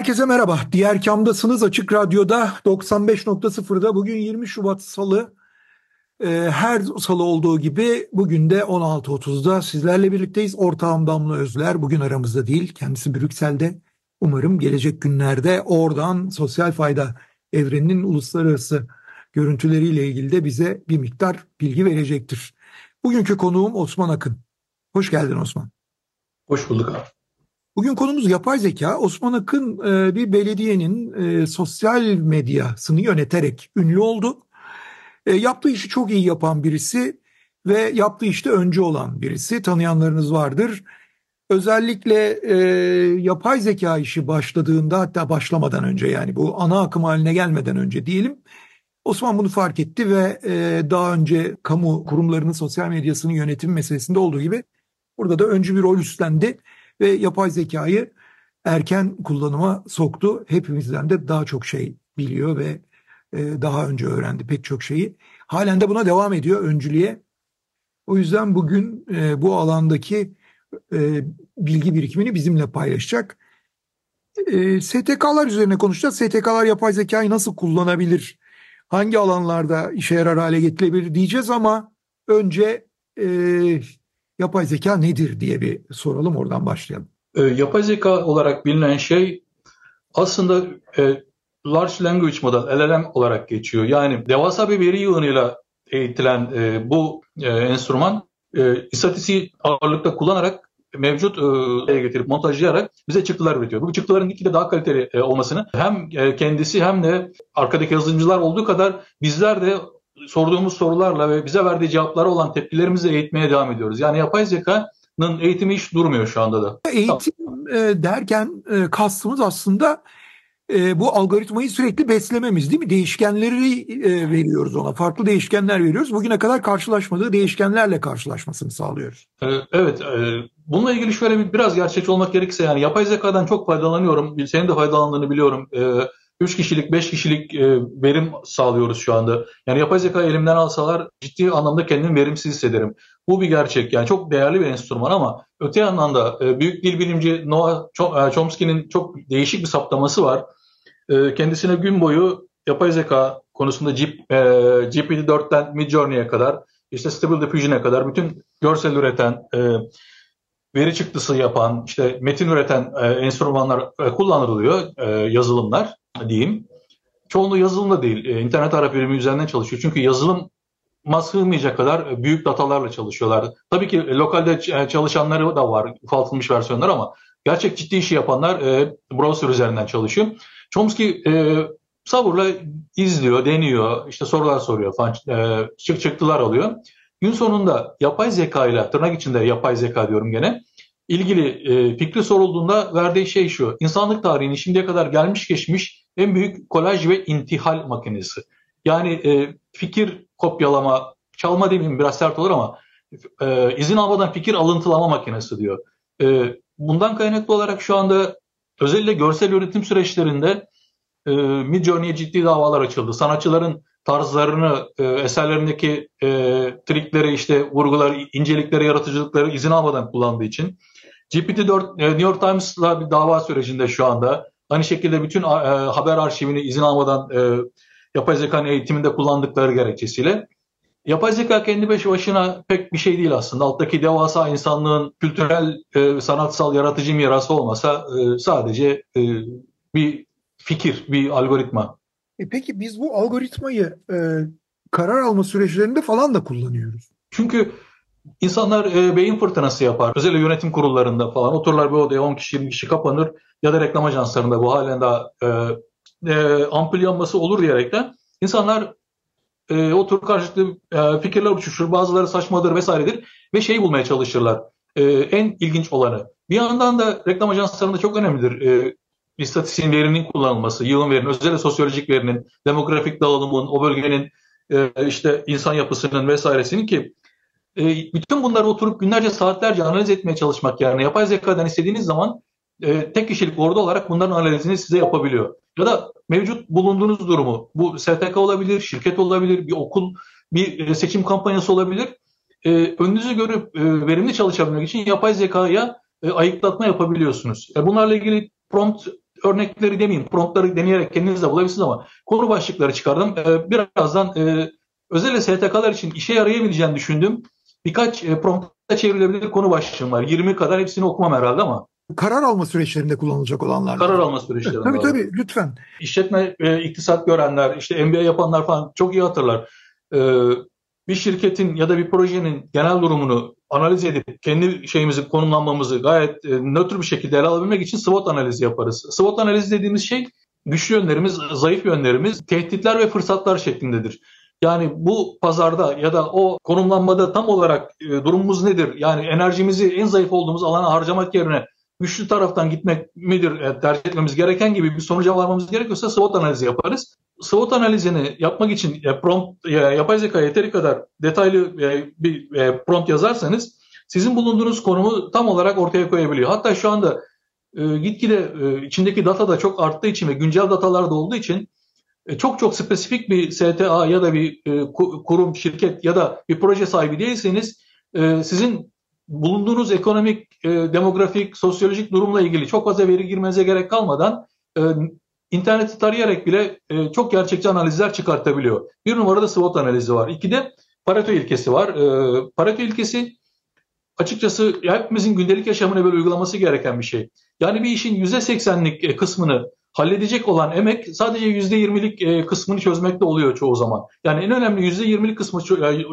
Herkese merhaba. Diğer kamdasınız Açık Radyo'da 95.0'da bugün 20 Şubat Salı. Ee, her salı olduğu gibi bugün de 16.30'da sizlerle birlikteyiz. Ortağım Damla Özler bugün aramızda değil. Kendisi Brüksel'de. Umarım gelecek günlerde oradan sosyal fayda evreninin uluslararası görüntüleriyle ilgili de bize bir miktar bilgi verecektir. Bugünkü konuğum Osman Akın. Hoş geldin Osman. Hoş bulduk abi. Bugün konumuz yapay zeka. Osman Akın e, bir belediyenin e, sosyal medyasını yöneterek ünlü oldu. E, yaptığı işi çok iyi yapan birisi ve yaptığı işte öncü olan birisi. Tanıyanlarınız vardır. Özellikle yapay zeka işi başladığında hatta başlamadan önce yani bu ana akım haline gelmeden önce diyelim Osman bunu fark etti ve daha önce kamu kurumlarının sosyal medyasının yönetim meselesinde olduğu gibi burada da öncü bir rol üstlendi ve yapay zekayı erken kullanıma soktu. Hepimizden de daha çok şey biliyor ve e, daha önce öğrendi pek çok şeyi. Halen de buna devam ediyor öncülüğe. O yüzden bugün e, bu alandaki e, bilgi birikimini bizimle paylaşacak. STK'lar üzerine konuşacağız. STK'lar yapay zekayı nasıl kullanabilir? Hangi alanlarda işe yarar hale getirebilir diyeceğiz ama önce yapay zeka nedir diye bir soralım oradan başlayalım. E, yapay zeka olarak bilinen şey aslında e, Large Language Model, LLM olarak geçiyor. Yani devasa bir veri yığınıyla eğitilen e, bu e, enstrüman e, istatistiği ağırlıkta kullanarak mevcut e, getirip montajlayarak bize çıktılar üretiyor. Bu çıktıların gitgide daha kaliteli e, olmasını hem e, kendisi hem de arkadaki yazılımcılar olduğu kadar bizler de sorduğumuz sorularla ve bize verdiği cevaplara olan tepkilerimizle eğitmeye devam ediyoruz. Yani yapay zekanın eğitimi hiç durmuyor şu anda da. Eğitim e, derken e, kastımız aslında e, bu algoritmayı sürekli beslememiz değil mi? Değişkenleri e, veriyoruz ona. Farklı değişkenler veriyoruz. Bugüne kadar karşılaşmadığı değişkenlerle karşılaşmasını sağlıyoruz. E, evet. E, bununla ilgili şöyle bir biraz gerçekçi olmak gerekirse yani yapay zekadan çok faydalanıyorum. Senin de faydalandığını biliyorum. E, 3 kişilik, 5 kişilik e, verim sağlıyoruz şu anda. Yani yapay zeka elimden alsalar ciddi anlamda kendimi verimsiz hissederim. Bu bir gerçek. Yani çok değerli bir enstrüman ama öte yandan da e, büyük dil bilimci Noah Chomsky'nin çok değişik bir saptaması var. E, kendisine gün boyu yapay zeka konusunda GP, e, GPT-4'ten Midjourney'e kadar işte Stable Diffusion'e kadar bütün görsel üreten, e, veri çıktısı yapan, işte metin üreten e, enstrümanlar e, kullanılıyor, e, yazılımlar diyeyim. Çoğunluğu yazılımda değil, e, internet arap birimi üzerinden çalışıyor. Çünkü yazılım sığmayacak kadar büyük datalarla çalışıyorlar. Tabii ki lokalde çalışanları da var, ufaltılmış versiyonlar ama gerçek ciddi işi yapanlar e, browser üzerinden çalışıyor. Chomsky e, sabırla izliyor, deniyor, işte sorular soruyor falan, e, çık çıktılar alıyor. Gün sonunda yapay zeka ile, tırnak içinde yapay zeka diyorum gene, ilgili e, fikri sorulduğunda verdiği şey şu. İnsanlık tarihinin şimdiye kadar gelmiş geçmiş en büyük kolaj ve intihal makinesi. Yani e, fikir kopyalama, çalma demeyeyim biraz sert olur ama e, izin almadan fikir alıntılama makinesi diyor. E, bundan kaynaklı olarak şu anda özellikle görsel üretim süreçlerinde e, Midjourney'e ciddi davalar açıldı. Sanatçıların tarzlarını, e, eserlerindeki e, trikleri, işte vurguları, incelikleri, yaratıcılıkları izin almadan kullandığı için. GPT-4 e, New York Times'la bir dava sürecinde şu anda. Aynı şekilde bütün e, haber arşivini izin almadan e, yapay zekanın eğitiminde kullandıkları gerekçesiyle. Yapay zeka kendi başına pek bir şey değil aslında. Alttaki devasa insanlığın kültürel, e, sanatsal, yaratıcı mirası olmasa e, sadece e, bir fikir, bir algoritma. E peki biz bu algoritmayı e, karar alma süreçlerinde falan da kullanıyoruz. Çünkü insanlar e, beyin fırtınası yapar. Özellikle yönetim kurullarında falan otururlar bir odaya 10 kişi 20 kişi kapanır ya da reklam ajanslarında bu halen daha e, e, ampul yanması olur diyerekten insanlar e, oturup karşılıklı e, fikirler uçuşur. Bazıları saçmadır vesairedir ve şey bulmaya çalışırlar. e, en ilginç olanı. Bir yandan da reklam ajanslarında çok önemlidir. E, istatistiğin verinin kullanılması, yığın verinin, özellikle sosyolojik verinin, demografik dağılımın, o bölgenin e, işte insan yapısının vesairesinin ki e, bütün bunları oturup günlerce saatlerce analiz etmeye çalışmak yani yapay zekadan istediğiniz zaman e, tek kişilik ordu olarak bunların analizini size yapabiliyor. Ya da mevcut bulunduğunuz durumu, bu STK olabilir, şirket olabilir, bir okul, bir e, seçim kampanyası olabilir. E, önünüzü görüp e, verimli çalışabilmek için yapay zekaya e, ayıklatma yapabiliyorsunuz. E, bunlarla ilgili prompt örnekleri demeyeyim, promptları deneyerek kendiniz de bulabilirsiniz ama konu başlıkları çıkardım. E, birazdan e, özellikle STK'lar için işe yarayabileceğini düşündüğüm birkaç e, prompta çevrilebilir konu başlığım var. 20 kadar hepsini okumam herhalde ama. Karar alma süreçlerinde kullanılacak olanlar. Karar alma süreçlerinde. tabii tabii lütfen. İşletme, e, iktisat görenler, işte MBA yapanlar falan çok iyi hatırlar. E, bir şirketin ya da bir projenin genel durumunu analiz edip kendi şeyimizi konumlanmamızı gayet e, nötr bir şekilde ele alabilmek için SWOT analizi yaparız. SWOT analizi dediğimiz şey güçlü yönlerimiz, zayıf yönlerimiz, tehditler ve fırsatlar şeklindedir. Yani bu pazarda ya da o konumlanmada tam olarak e, durumumuz nedir? Yani enerjimizi en zayıf olduğumuz alana harcamak yerine güçlü taraftan gitmek midir e, tercih etmemiz gereken gibi bir sonuca varmamız gerekiyorsa SWOT analizi yaparız. SWOT analizini yapmak için e, prompt, e, yapay zeka yeteri kadar detaylı bir prompt yazarsanız sizin bulunduğunuz konumu tam olarak ortaya koyabiliyor. Hatta şu anda gitgide içindeki data da çok arttığı için ve güncel datalar da olduğu için çok çok spesifik bir STA ya da bir kurum, şirket ya da bir proje sahibi değilseniz sizin bulunduğunuz ekonomik, demografik, sosyolojik durumla ilgili çok fazla veri girmenize gerek kalmadan interneti tarayarak bile çok gerçekçi analizler çıkartabiliyor. Bir numarada SWOT analizi var. İki de Pareto ilkesi var. Pareto ilkesi açıkçası hepimizin gündelik yaşamına böyle uygulaması gereken bir şey. Yani bir işin %80'lik kısmını halledecek olan emek sadece %20'lik e, kısmını çözmekte oluyor çoğu zaman. Yani en önemli %20'lik kısmı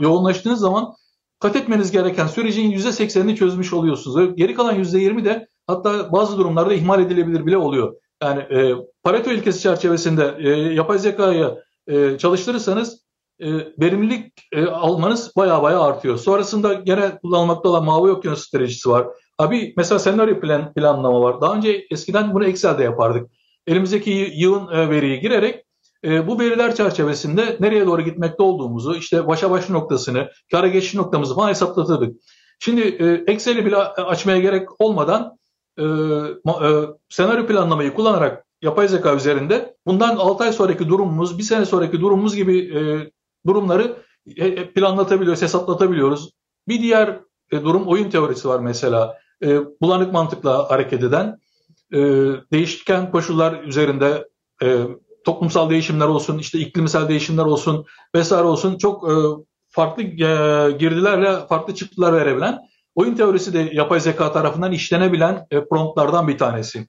yoğunlaştığınız zaman kat etmeniz gereken sürecin %80'ini çözmüş oluyorsunuz. Geri kalan %20 de hatta bazı durumlarda ihmal edilebilir bile oluyor. Yani e, Pareto ilkesi çerçevesinde e, yapay zekayı e, çalıştırırsanız e, verimlilik e, almanız baya baya artıyor. Sonrasında gene kullanılmakta olan mavi okyanus stratejisi var. Abi mesela senaryo plan, planlama var. Daha önce eskiden bunu Excel'de yapardık elimizdeki yığın e, veriyi girerek e, bu veriler çerçevesinde nereye doğru gitmekte olduğumuzu, işte başa baş noktasını, kara geçiş noktamızı falan hesaplatırdık. Şimdi e, Excel'i bile açmaya gerek olmadan senaryo planlamayı kullanarak yapay zeka üzerinde bundan 6 ay sonraki durumumuz, bir sene sonraki durumumuz gibi durumları planlatabiliyoruz, hesaplatabiliyoruz. Bir diğer durum oyun teorisi var mesela. Bulanık mantıkla hareket eden e, değişken koşullar üzerinde e, toplumsal değişimler olsun, işte iklimsel değişimler olsun vesaire olsun çok e, farklı e, girdilerle farklı çıktılar verebilen oyun teorisi de yapay zeka tarafından işlenebilen e, promptlardan bir tanesi.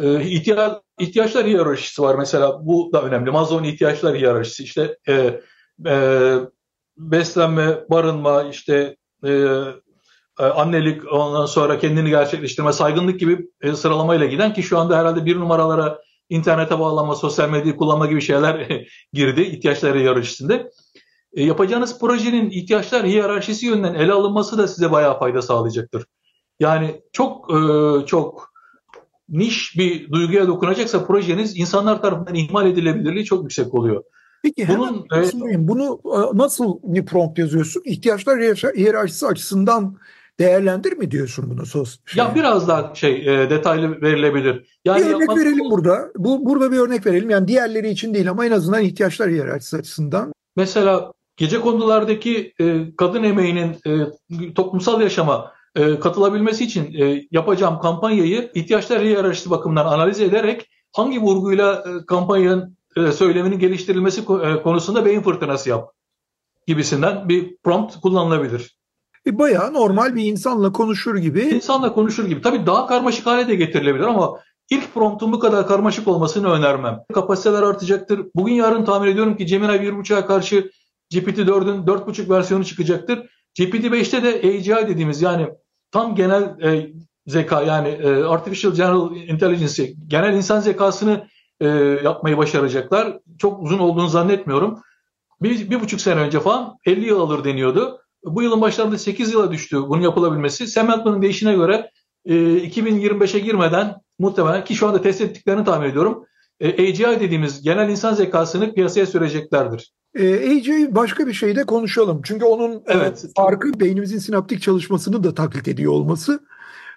E, ihtiyaç, ihtiyaçlar hiyerarşisi var mesela bu da önemli. Maslow'un ihtiyaçlar hiyerarşisi işte e, e, beslenme, barınma, işte e, e, annelik, ondan sonra kendini gerçekleştirme, saygınlık gibi e, sıralamayla giden ki şu anda herhalde bir numaralara internete bağlanma, sosyal medyayı kullanma gibi şeyler girdi ihtiyaçları hiyerarşisinde. E, yapacağınız projenin ihtiyaçlar hiyerarşisi yönünden ele alınması da size bayağı fayda sağlayacaktır. Yani çok e, çok niş bir duyguya dokunacaksa projeniz insanlar tarafından ihmal edilebilirliği çok yüksek oluyor. Peki Bunun, hemen e, bunu e, nasıl bir prompt yazıyorsun? İhtiyaçlar hiyerarşisi açısından değerlendir mi diyorsun bunu sos? Şey? Ya biraz daha şey e, detaylı verilebilir. Yani bir örnek yapmak... verelim burada. Bu burada bir örnek verelim. Yani diğerleri için değil ama en azından ihtiyaçlar hiyerarşisi açısından. Mesela gece konulardaki e, kadın emeğinin e, toplumsal yaşama e, katılabilmesi için e, yapacağım kampanyayı ihtiyaçlar hiyerarşisi bakımından analiz ederek hangi vurguyla e, kampanyanın e, söyleminin geliştirilmesi e, konusunda beyin fırtınası yap gibisinden bir prompt kullanılabilir. E bayağı normal bir insanla konuşur gibi. İnsanla konuşur gibi. Tabii daha karmaşık hale de getirilebilir ama ilk promptun bu kadar karmaşık olmasını önermem. Kapasiteler artacaktır. Bugün yarın tahmin ediyorum ki Gemini 1.5'a karşı GPT-4'ün 4.5 versiyonu çıkacaktır. GPT-5'te de AGI dediğimiz yani tam genel e, zeka yani e, Artificial General Intelligence genel insan zekasını e, yapmayı başaracaklar. Çok uzun olduğunu zannetmiyorum. Bir, bir buçuk sene önce falan 50 yıl alır deniyordu. Bu yılın başlarında 8 yıla düştü bunun yapılabilmesi. Sam Altman'ın değişine göre e, 2025'e girmeden muhtemelen ki şu anda test ettiklerini tahmin ediyorum. E, AGI dediğimiz genel insan zekasını piyasaya süreceklerdir. E, AGI başka bir şeyde konuşalım. Çünkü onun e, evet. e, farkı beynimizin sinaptik çalışmasını da taklit ediyor olması.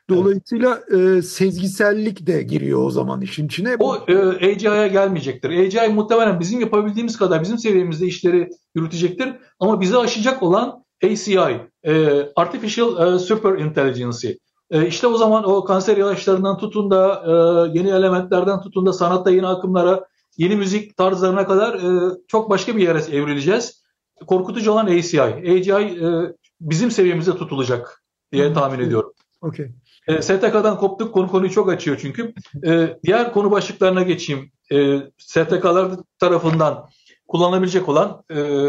Dolayısıyla e, sezgisellik de giriyor o zaman işin içine. O e, AGI'ye gelmeyecektir. AGI muhtemelen bizim yapabildiğimiz kadar bizim seviyemizde işleri yürütecektir. Ama bizi aşacak olan ACI, e, Artificial e, Super Intelligence. E, işte o zaman o kanser ilaçlarından tutun da e, yeni elementlerden tutun da sanatta yeni akımlara, yeni müzik tarzlarına kadar e, çok başka bir yere evrileceğiz. Korkutucu olan ACI. AGI e, bizim seviyemizde tutulacak diye tahmin ediyorum. Okay. E, STK'dan koptuk konu konuyu çok açıyor çünkü. E, diğer konu başlıklarına geçeyim. E, STK'lar tarafından kullanılabilecek olan e,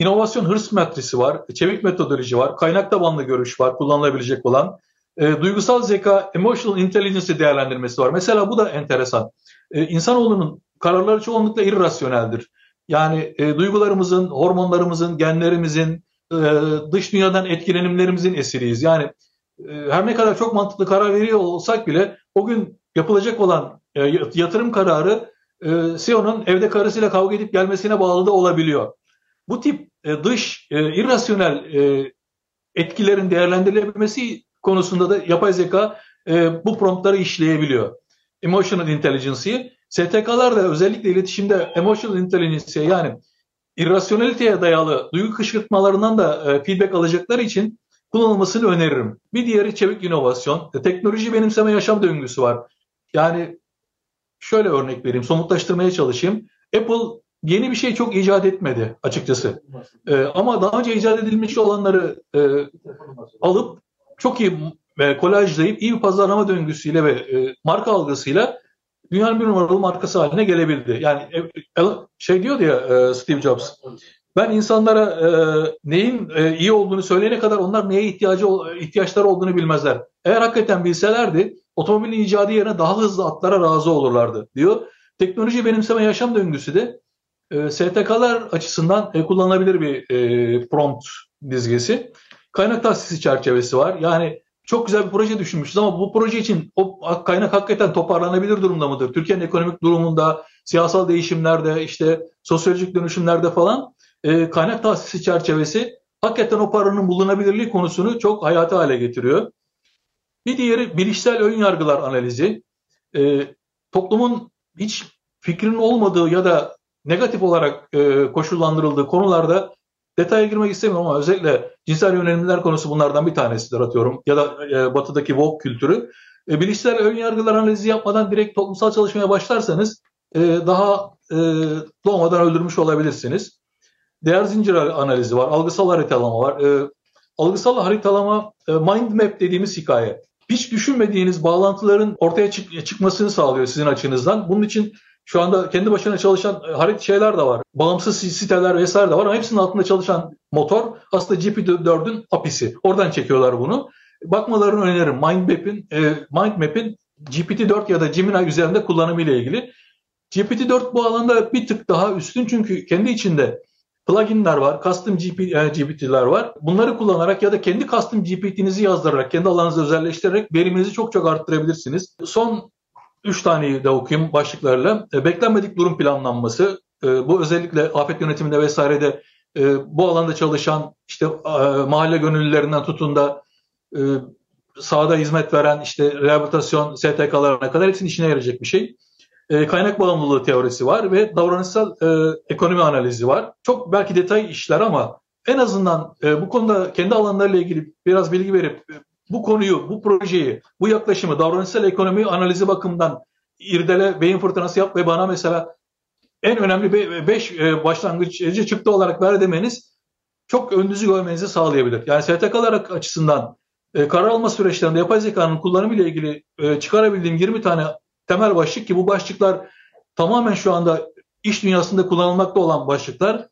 inovasyon hırs matrisi var, çevik metodoloji var, kaynak tabanlı görüş var kullanılabilecek olan. E, duygusal zeka, emotional intelligence değerlendirmesi var. Mesela bu da enteresan. E, insanoğlunun kararları çoğunlukla irrasyoneldir. Yani e, duygularımızın, hormonlarımızın, genlerimizin, e, dış dünyadan etkilenimlerimizin esiriyiz. Yani e, her ne kadar çok mantıklı karar veriyor olsak bile o gün yapılacak olan e, yatırım kararı e, CEO'nun evde karısıyla kavga edip gelmesine bağlı da olabiliyor. Bu tip e, dış e, irrasyonel e, etkilerin değerlendirilebilmesi konusunda da yapay zeka e, bu promptları işleyebiliyor. Emotional Intelligence'yi STK'lar da özellikle iletişimde Emotional Intelligence'ye yani irrasyoneliteye dayalı duygu kışkırtmalarından da e, feedback alacakları için kullanılmasını öneririm. Bir diğeri çevik inovasyon. E, teknoloji benimseme yaşam döngüsü var. Yani şöyle örnek vereyim, somutlaştırmaya çalışayım. Apple yeni bir şey çok icat etmedi açıkçası. E, ama daha önce icat edilmiş olanları e, alıp çok iyi e, kolajlayıp iyi bir pazarlama döngüsüyle ve e, marka algısıyla dünyanın bir numaralı markası haline gelebildi. Yani e, şey diyordu ya e, Steve Jobs. Ben insanlara e, neyin e, iyi olduğunu söyleyene kadar onlar neye ihtiyacı ihtiyaçları olduğunu bilmezler. Eğer hakikaten bilselerdi otomobilin icadı yerine daha hızlı atlara razı olurlardı diyor. Teknoloji benimseme yaşam döngüsü de e, STK'lar açısından e, kullanılabilir bir e, prompt dizgesi. Kaynak tahsisi çerçevesi var. Yani çok güzel bir proje düşünmüşüz ama bu proje için o kaynak hakikaten toparlanabilir durumda mıdır? Türkiye'nin ekonomik durumunda, siyasal değişimlerde, işte sosyolojik dönüşümlerde falan e, kaynak tahsisi çerçevesi hakikaten o paranın bulunabilirliği konusunu çok hayati hale getiriyor. Bir diğeri bilişsel ön yargılar analizi. E, toplumun hiç fikrinin olmadığı ya da negatif olarak e, koşullandırıldığı konularda detaya girmek istemiyorum ama özellikle cinsel yönelimler konusu bunlardan bir tanesidir atıyorum. Ya da e, batıdaki woke kültürü. E, bilişsel ön yargılar analizi yapmadan direkt toplumsal çalışmaya başlarsanız e, daha e, doğmadan öldürmüş olabilirsiniz. Değer zinciri analizi var, algısal haritalama var. E, algısal haritalama e, mind map dediğimiz hikaye. Hiç düşünmediğiniz bağlantıların ortaya çık çıkmasını sağlıyor sizin açınızdan. Bunun için şu anda kendi başına çalışan e, harit şeyler de var. Bağımsız siteler vesaire de var ama hepsinin altında çalışan motor aslında GP4'ün API'si. Oradan çekiyorlar bunu. Bakmalarını öneririm. Mindmap'in e, Mindmap'in GPT-4 ya da Gemini üzerinde kullanımı ile ilgili. GPT-4 bu alanda bir tık daha üstün çünkü kendi içinde pluginler var, custom GP, e, GPT'ler var. Bunları kullanarak ya da kendi custom GPT'nizi yazdırarak, kendi alanınızı özelleştirerek veriminizi çok çok arttırabilirsiniz. Son üç taneyi de okuyayım başlıklarla. E, beklenmedik durum planlanması. E, bu özellikle afet yönetiminde vesairede e, bu alanda çalışan işte mahalle gönüllülerinden tutun da sahada hizmet veren işte rehabilitasyon STK'larına kadar hepsinin işine yarayacak bir şey. Kaynak bağımlılığı teorisi var ve davranışsal ekonomi analizi var. Çok belki detay işler ama en azından bu konuda kendi alanlarıyla ilgili biraz bilgi verip bu konuyu, bu projeyi, bu yaklaşımı davranışsal ekonomi analizi bakımından irdele, beyin fırtınası yap ve bana mesela en önemli 5 e, başlangıç çıktı olarak ver demeniz çok önünüzü görmenizi sağlayabilir. Yani STK'lar açısından e, karar alma süreçlerinde yapay zekanın kullanımı ile ilgili e, çıkarabildiğim 20 tane temel başlık ki bu başlıklar tamamen şu anda iş dünyasında kullanılmakta olan başlıklar.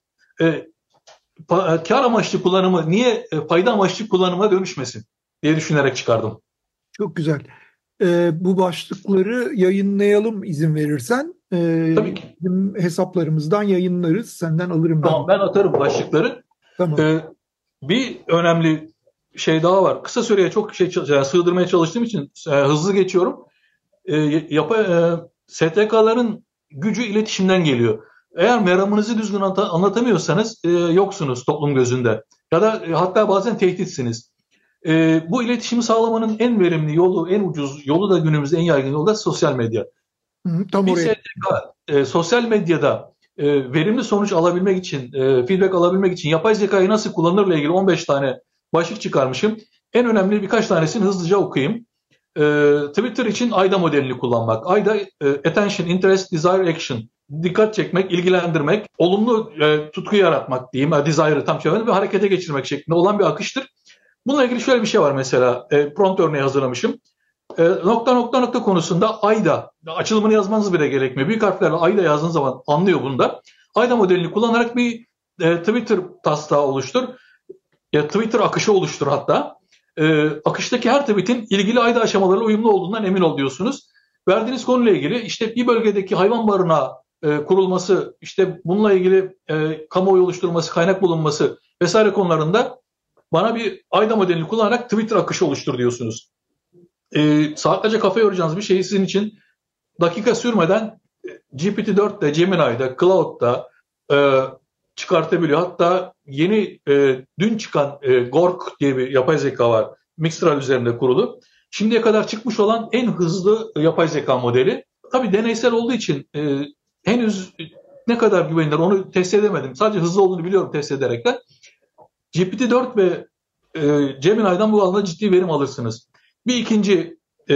Kar amaçlı kullanımı niye fayda amaçlı kullanıma dönüşmesin? Diye düşünerek çıkardım. Çok güzel. Ee, bu başlıkları yayınlayalım izin verirsen. Ee, Tabii ki. Bizim hesaplarımızdan yayınlarız. Senden alırım ben. Tamam ben atarım başlıkları. Tamam. Ee, bir önemli şey daha var. Kısa süreye çok şey yani sığdırmaya çalıştığım için e, hızlı geçiyorum. E, yapa, e, STK'ların gücü iletişimden geliyor. Eğer meramınızı düzgün anlatamıyorsanız e, yoksunuz toplum gözünde. Ya da e, hatta bazen tehditsiniz. E, bu iletişimi sağlamanın en verimli yolu, en ucuz yolu da günümüzde en yaygın yolu da sosyal medya. Hı, tam Bir oraya. STK e, sosyal medyada e, verimli sonuç alabilmek için, e, feedback alabilmek için yapay zekayı nasıl kullanırla ilgili 15 tane başlık çıkarmışım. En önemli birkaç tanesini hızlıca okuyayım. E, Twitter için AIDA modelini kullanmak. AIDA, e, Attention, Interest, Desire, Action. Dikkat çekmek, ilgilendirmek, olumlu e, tutku yaratmak diyeyim, desire'ı tam çevirmek ve harekete geçirmek şeklinde olan bir akıştır. Bununla ilgili şöyle bir şey var mesela, e, prompt örneği hazırlamışım. E, nokta nokta nokta konusunda AIDA, açılımını yazmanız bile gerekmiyor. Büyük harflerle AIDA yazdığınız zaman anlıyor bunda. AIDA modelini kullanarak bir e, Twitter taslağı oluştur. Ya Twitter akışı oluştur hatta. E, akıştaki her tweetin ilgili AIDA aşamalarıyla uyumlu olduğundan emin ol diyorsunuz. Verdiğiniz konuyla ilgili işte bir bölgedeki hayvan barınağı e, kurulması, işte bununla ilgili e, kamuoyu oluşturması, kaynak bulunması vesaire konularında bana bir AIDA modelini kullanarak Twitter akışı oluştur diyorsunuz e, saatlerce kafa yoracağınız bir şeyi sizin için dakika sürmeden e, GPT-4'te, Gemini'de, Cloud'da e, çıkartabiliyor. Hatta yeni e, dün çıkan e, Gork diye bir yapay zeka var. Mixtral üzerinde kurulu. Şimdiye kadar çıkmış olan en hızlı yapay zeka modeli. Tabii deneysel olduğu için e, henüz ne kadar güvenilir onu test edemedim. Sadece hızlı olduğunu biliyorum test ederekten. GPT-4 ve e, Gemini'den bu alanda ciddi verim alırsınız. Bir ikinci e,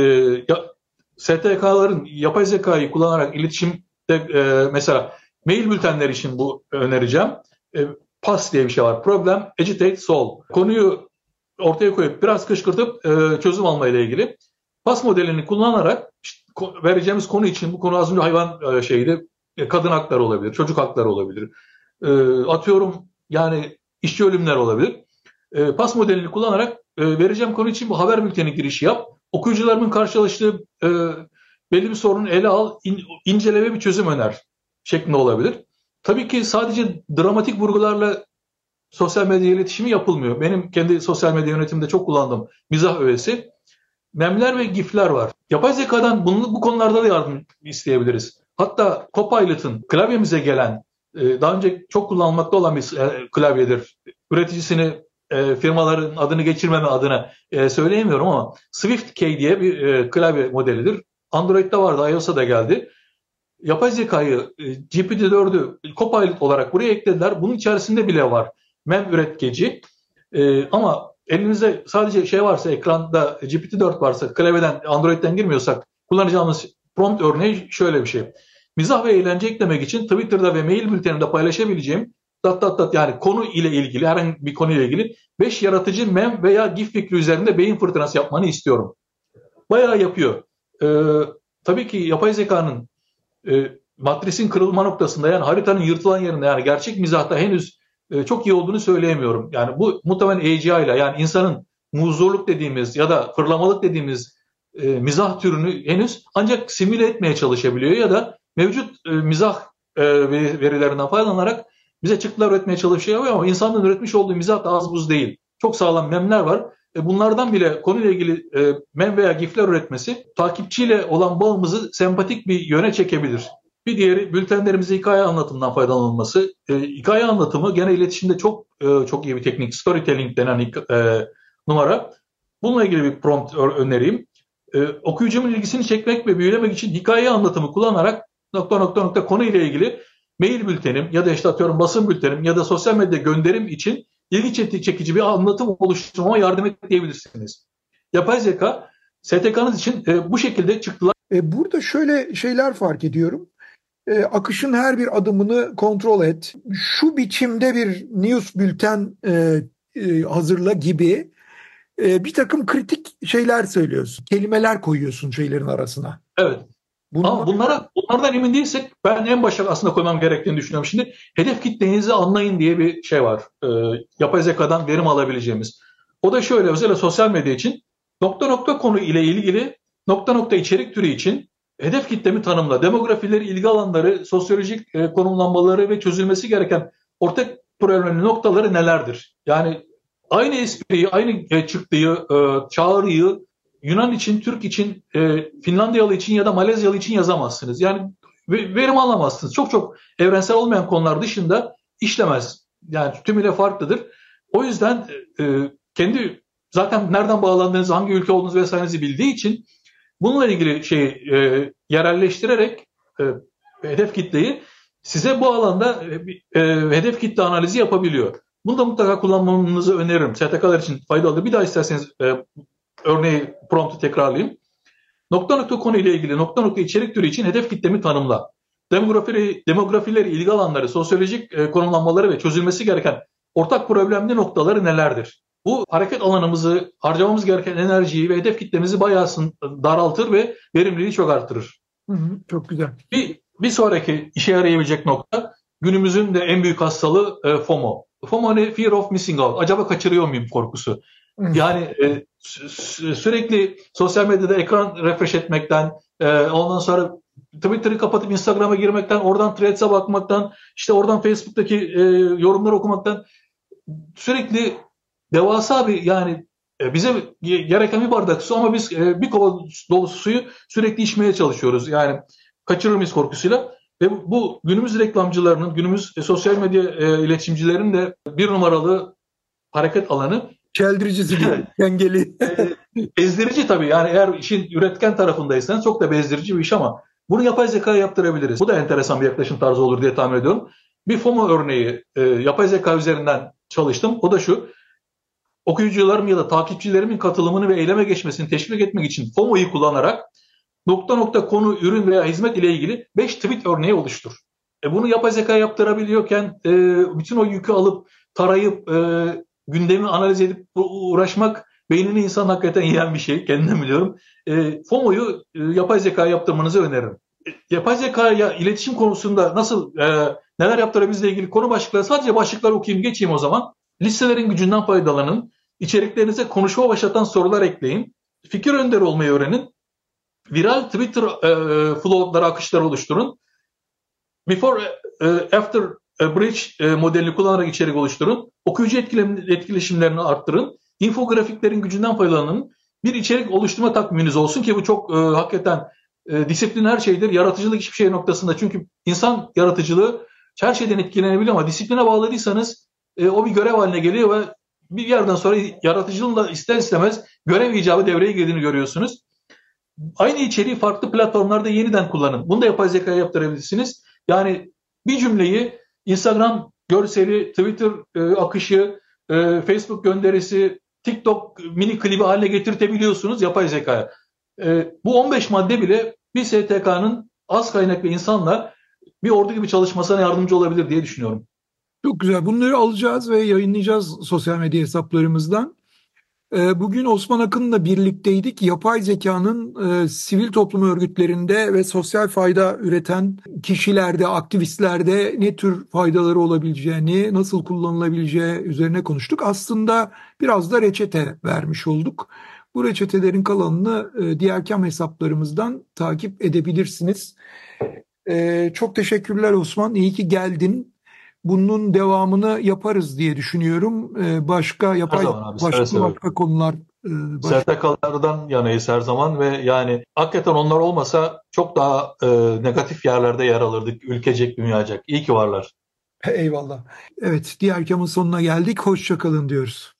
ya, STK'ların yapay zekayı kullanarak iletişimde e, mesela mail bültenler için bu önereceğim. E, PAS diye bir şey var. Problem, Agitate, Solve. Konuyu ortaya koyup biraz kışkırtıp e, çözüm alma ile ilgili. PAS modelini kullanarak işte, vereceğimiz konu için bu konu az önce hayvan e, şeydi. E, kadın hakları olabilir, çocuk hakları olabilir. E, atıyorum yani işçi ölümler olabilir. E, PAS modelini kullanarak e, vereceğim konu için bu haber bülteni girişi yap. Okuyucularımın karşılaştığı e, belli bir sorunu ele al, in, incele ve bir çözüm öner şeklinde olabilir. Tabii ki sadece dramatik vurgularla sosyal medya iletişimi yapılmıyor. Benim kendi sosyal medya yönetiminde çok kullandığım mizah öğesi memler ve gifler var. Yapay zekadan bunu, bu konularda da yardım isteyebiliriz. Hatta Copilot'ın klavyemize gelen, e, daha önce çok kullanılmakta olan bir e, klavyedir. Üreticisini e, firmaların adını geçirmeme adına e, söyleyemiyorum ama Swift Key diye bir klavye modelidir. Android'de vardı, iOS'a da geldi. Yapay zekayı, e, GPT-4'ü Copilot olarak buraya eklediler. Bunun içerisinde bile var mem üretkeci. Ama elinizde sadece şey varsa, ekranda GPT-4 varsa, klavyeden, Android'den girmiyorsak kullanacağımız prompt örneği şöyle bir şey. Mizah ve eğlence eklemek için Twitter'da ve mail bültenimde paylaşabileceğim dat dat dat yani konu ile ilgili herhangi bir konu ile ilgili 5 yaratıcı mem veya gif fikri üzerinde beyin fırtınası yapmanı istiyorum. Bayağı yapıyor. Ee, tabii ki yapay zekanın e, matrisin kırılma noktasında yani haritanın yırtılan yerinde yani gerçek mizahta henüz e, çok iyi olduğunu söyleyemiyorum. Yani bu muhtemelen AGI ile yani insanın muzurluk dediğimiz ya da fırlamalık dediğimiz e, mizah türünü henüz ancak simüle etmeye çalışabiliyor ya da mevcut e, mizah e, verilerinden faydalanarak bize çıktılar üretmeye çalışıyor ama insanların üretmiş olduğu mizah da az buz değil. Çok sağlam memler var. E bunlardan bile konuyla ilgili e, mem veya gifler üretmesi takipçiyle olan bağımızı sempatik bir yöne çekebilir. Bir diğeri bültenlerimize hikaye anlatımından faydalanılması. E, hikaye anlatımı gene iletişimde çok e, çok iyi bir teknik. Storytelling denen e, numara. Bununla ilgili bir prompt önereyim. E, okuyucumun ilgisini çekmek ve büyülemek için hikaye anlatımı kullanarak nokta nokta nokta konu ile ilgili mail bültenim ya da işte atıyorum basın bültenim ya da sosyal medya gönderim için ilgi çekici bir anlatım oluşturmama yardım et diyebilirsiniz. Yapay zeka STK'nız için e, bu şekilde çıktılar. E, burada şöyle şeyler fark ediyorum. E, akışın her bir adımını kontrol et. Şu biçimde bir news bülten e, e, hazırla gibi e, bir takım kritik şeyler söylüyorsun. Kelimeler koyuyorsun şeylerin arasına. Evet. Bunlar... Ama bunlara, bunlardan emin değilsek ben en başa aslında koymam gerektiğini düşünüyorum. Şimdi hedef kitlenizi anlayın diye bir şey var. E, yapay zekadan verim alabileceğimiz. O da şöyle özellikle sosyal medya için nokta nokta konu ile ilgili nokta nokta içerik türü için hedef kitlemi tanımla. Demografileri, ilgi alanları, sosyolojik e, konumlanmaları ve çözülmesi gereken ortak problemli noktaları nelerdir? Yani aynı espriyi, aynı çıktığı e, çağrıyı Yunan için, Türk için, e, Finlandiyalı için ya da Malezyalı için yazamazsınız. Yani verim alamazsınız. Çok çok evrensel olmayan konular dışında işlemez. Yani tümüyle farklıdır. O yüzden e, kendi zaten nereden bağlandığınızı, hangi ülke olduğunuzu vesairenizi bildiği için bununla ilgili şeyi e, yerelleştirerek e, hedef kitleyi size bu alanda e, e, hedef kitle analizi yapabiliyor. Bunu da mutlaka kullanmanızı öneririm. STK'lar için faydalı. Bir daha isterseniz e, örneği promptu tekrarlayayım. Nokta nokta konu ile ilgili nokta nokta içerik türü için hedef kitlemi tanımla. Demografileri, demografileri, ilgi alanları, sosyolojik e, konumlanmaları ve çözülmesi gereken ortak problemli noktaları nelerdir? Bu hareket alanımızı, harcamamız gereken enerjiyi ve hedef kitlemizi bayağı daraltır ve verimliliği çok artırır. Hı hı, çok güzel. Bir, bir sonraki işe yarayabilecek nokta günümüzün de en büyük hastalığı e, FOMO. FOMO ne? Fear of missing out. Acaba kaçırıyor muyum korkusu. Yani e, sürekli sosyal medyada ekran refresh etmekten, e, ondan sonra Twitter'ı kapatıp Instagram'a girmekten, oradan Threads'e bakmaktan, işte oradan Facebook'taki e, yorumları okumaktan sürekli devasa bir yani e, bize gereken bir bardak su ama biz e, bir kova dolusu suyu sürekli içmeye çalışıyoruz. Yani kaçırır mıyız korkusuyla? Ve bu günümüz reklamcılarının, günümüz e, sosyal medya e, iletişimcilerin de bir numaralı hareket alanı Çeldiricisi değil, dengeli. bezdirici tabii yani eğer işin üretken tarafındaysanız çok da bezdirici bir iş ama bunu yapay zeka yaptırabiliriz. Bu da enteresan bir yaklaşım tarzı olur diye tahmin ediyorum. Bir FOMO örneği e, yapay zeka üzerinden çalıştım. O da şu. Okuyucularım ya da takipçilerimin katılımını ve eyleme geçmesini teşvik etmek için FOMO'yu kullanarak nokta nokta konu, ürün veya hizmet ile ilgili 5 tweet örneği oluştur. E bunu yapay zeka yaptırabiliyorken e, bütün o yükü alıp tarayıp e, gündemi analiz edip uğraşmak beynini insan hakikaten yiyen bir şey. Kendim biliyorum. E, FOMO'yu e, yapay zeka yaptırmanızı öneririm. E, yapay zeka ile iletişim konusunda nasıl e, neler yaptırabilizle ilgili konu başlıkları sadece başlıkları okuyayım geçeyim o zaman. Listelerin gücünden faydalanın. İçeriklerinize konuşma başlatan sorular ekleyin. Fikir önderi olmayı öğrenin. Viral Twitter e, flow'ları, akışları oluşturun. Before, e, after a bridge e, modelini kullanarak içerik oluşturun. Okuyucu etkileşimlerini arttırın. İnfografiklerin gücünden faydalanın. Bir içerik oluşturma takviminiz olsun ki bu çok e, hakikaten e, disiplin her şeydir. Yaratıcılık hiçbir şey noktasında. Çünkü insan yaratıcılığı her şeyden etkilenebilir ama disipline bağladıysanız e, o bir görev haline geliyor ve bir yerden sonra yaratıcılığın da ister istemez görev icabı devreye girdiğini görüyorsunuz. Aynı içeriği farklı platformlarda yeniden kullanın. Bunu da yapay zeka yaptırabilirsiniz. Yani bir cümleyi Instagram görseli, Twitter e, akışı, e, Facebook gönderisi, TikTok mini klibi haline getirtebiliyorsunuz yapay zekaya. E, bu 15 madde bile bir STK'nın az kaynaklı insanla bir ordu gibi çalışmasına yardımcı olabilir diye düşünüyorum. Çok güzel. Bunları alacağız ve yayınlayacağız sosyal medya hesaplarımızdan. Ee, bugün Osman Akın'la birlikteydik. Yapay zekanın e, sivil toplum örgütlerinde ve sosyal fayda üreten kişilerde, aktivistlerde ne tür faydaları olabileceğini, nasıl kullanılabileceği üzerine konuştuk. Aslında biraz da reçete vermiş olduk. Bu reçetelerin kalanını e, diğer kam hesaplarımızdan takip edebilirsiniz. E, çok teşekkürler Osman. İyi ki geldin bunun devamını yaparız diye düşünüyorum. Ee, başka yapay abi, başka seve başka konular e, başka... STK'lardan yanayız her zaman ve yani hakikaten onlar olmasa çok daha e, negatif yerlerde yer alırdık. Ülkecek, dünyacak. İyi ki varlar. Eyvallah. Evet, diğer kamın sonuna geldik. Hoşçakalın diyoruz.